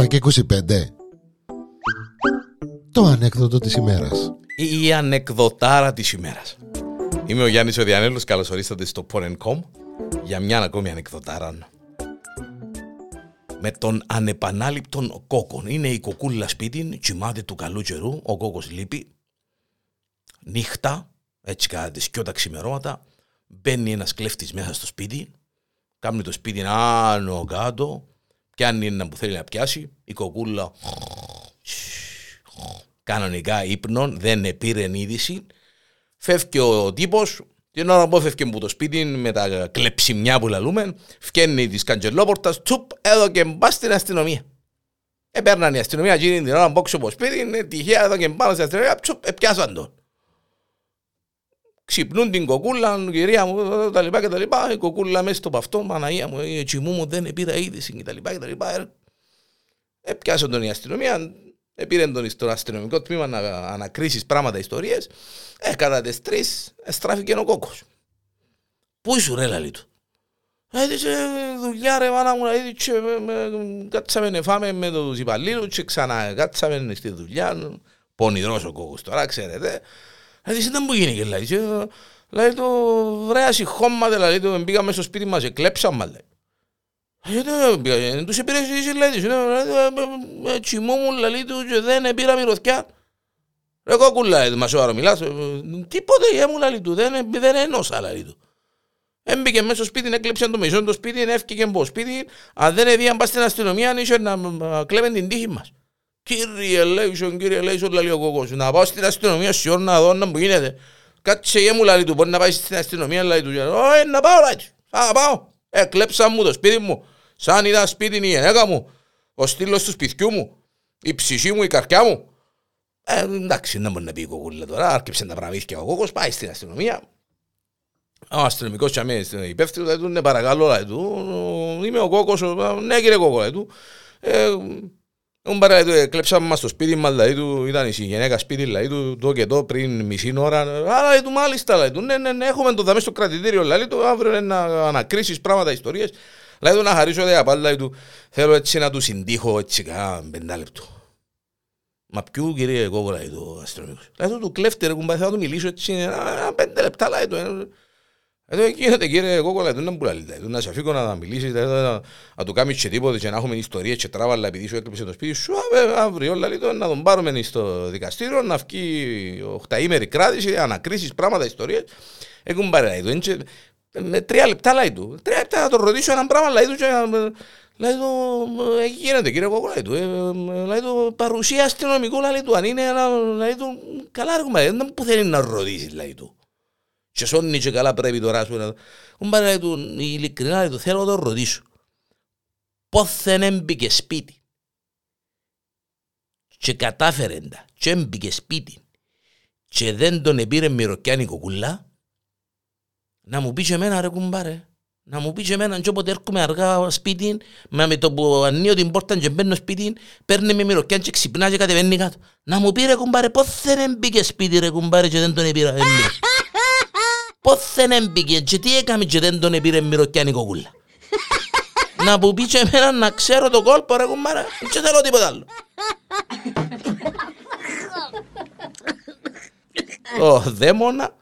7 και 25 Το ανέκδοτο της ημέρας Η ανεκδοτάρα της ημέρας Είμαι ο Γιάννης ο Διανέλος, καλώς ορίσατε στο Porn.com για μια ακόμη ανεκδοτάρα με τον ανεπανάληπτον κόκκον. Είναι η κοκούλα σπίτι, τσιμάται του καλού καιρού, ο κόκκος λείπει. Νύχτα, έτσι κατά τις πιο τα ξημερώματα, μπαίνει ένας κλέφτης μέσα στο σπίτι, κάνει το σπίτι άνω κάτω, πιάνει ένα που θέλει να πιάσει, η κοκούλα κανονικά ύπνον, δεν πήρε είδηση, φεύγει ο τύπος, την ώρα που έφευκε από το σπίτι με τα κλεψιμιά που λαλούμε, φκένει της καντζελόπορτας, τσουπ, εδώ και μπας στην αστυνομία. Επέρναν η αστυνομία εκείνη την ώρα που από το σπίτι, είναι τυχαία εδώ και πάνω στην αστυνομία, τσουπ, επιάσαν τον. Ξυπνούν την κοκούλα, κυρία μου, τα λοιπά και τα λοιπά, η κοκούλα μέσα στο παυτό, Μαναία μου, η τσιμού μου δεν πήρα είδηση και τα λοιπά και τα λοιπά. Επιάσαν τον η αστυνομία, πήρε τον στο αστυνομικό τμήμα να ανακρίσεις πράγματα, ιστορίες. Ε, κατά τις τρεις στράφηκε ο κόκο. Πού είσαι, ρε, λαλή του; Έδειξε δουλειά ρε μάνα μου, έδειξε, κάτσαμε να φάμε με τους υπαλλήλους και ξανά κάτσαμε στη δουλειά, πονηρός ο κόκκος τώρα, ξέρετε. Έδειξε δεν μου γίνει και λέει, λέει το βρέα συχώματε, λέει το μπήκαμε στο σπίτι μας, εκλέψαμε, λέει. Δεν τους επήρε η λέει, έτσι μου μου λέει του και δεν πήρα μυρωθιά. Ρε κόκκουλα, μας ώρα μιλάς, τίποτε μου λέει του, δεν ενώσα λέει του. Έμπηκε μέσα στο σπίτι, έκλειψε το μισό το σπίτι, έφυγε από το σπίτι. Αν δεν έδιαν πας στην αστυνομία, είχε να κλέβουν την τύχη μας. Κύριε Λέισον, κύριε Λέισον, λέει ο κόκκος, να πάω στην αστυνομία σε ώρα να δω να μου γίνεται. Κάτσε γε μου λέει του, μπορεί να πάει στην αστυνομία, λέει του. Όχι, να πάω, λέει θα πάω. Έκλεψα μου το σπίτι μου, σαν είδα σπίτι η γενέκα μου, ο στήλος του σπιτιού μου, η ψυχή μου, η καρκιά μου. Ε, εντάξει, δεν μπορεί να πει η κοκκούλα τώρα, άρχισε τα πράγματα ο κόκκος, πάει στην αστυνομία, ο αστυνομικός τσαμί υπεύθυνος, δηλαδή, ναι, παρακαλώ, λέει του, είμαι ο κόκο, ναι, κύριε κόκο, λέει του. Ε, παρά, του, κλέψαμε μας στο σπίτι μας, δηλαδή του, ήταν η γυναίκα σπίτι, δηλαδή του, το και το, πριν μισή ώρα. Αλλά, λέει του, μάλιστα, λέει του, ναι, ναι, ναι, έχουμε το δαμέ στο κρατητήριο, λέει του, αύριο να ανακρίσεις πράγματα, ιστορίες. Λέει του, να χαρίσω, λέει, απάλληλα, λέει του, θέλω έτσι να του συντύχω, έτσι, κάνα πεντάλεπτο. Μα ποιου κύριε κόκο, λέει του, αστυνομικός. Λέει του, του κλέφτε, ρε κουμπά, θέλω να του μιλήσω έτσι, ένα πέντε λεπτά, λέει του, εδώ γίνεται κύριε Κόκολα, δεν μπορεί να να σε αφήκω να μιλήσεις, να του κάνεις και τίποτε και να έχουμε ιστορίες και τράβαλα επειδή σου έκλειψε το σπίτι σου, αύριο λέει να τον πάρουμε στο δικαστήριο, να βγει οχταήμερη κράτηση, ανακρίσεις πράγματα, ιστορίες. Έχουν πάρει λέει του, με τρία λεπτά λέει του, τρία λεπτά να τον ρωτήσω έναν πράγμα λέει του και Λέει του, γίνεται κύριε Κόκολα, λέει του, λέει του, παρουσία αστυνομικού, λέει του, αν είναι, λέει του, καλά ρε δεν που θέλει να ρωτήσεις, λέει του και σώνει και καλά πρέπει τώρα σου να... Μου του, ειλικρινά του, θέλω να το ρωτήσω. Πόθεν έμπηκε σπίτι. Και κατάφερε τα και έμπηκε σπίτι. Και δεν τον επήρε μυροκιάνη κοκουλά να μου πεις και εμένα ρε κουμπάρε. Να μου πεις και εμένα και όποτε έρχομαι αργά σπίτι με το που ανοίγω την πόρτα και μπαίνω σπίτι παίρνει με μυροκιάνη και ξυπνά και κατεβαίνει κάτω. Να μου πει ρε κουμπάρε πώς δεν έμπηκε σπίτι ρε κουμπάρε και δεν τον επήρα Πώς δεν έμπηκε και τι έκαμε και δεν τον επήρε μυροκιάνη κοκούλα. να που πει και εμένα να ξέρω το κόλπο ρε κουμπάρα και θέλω τίποτα άλλο. Ο δαίμονα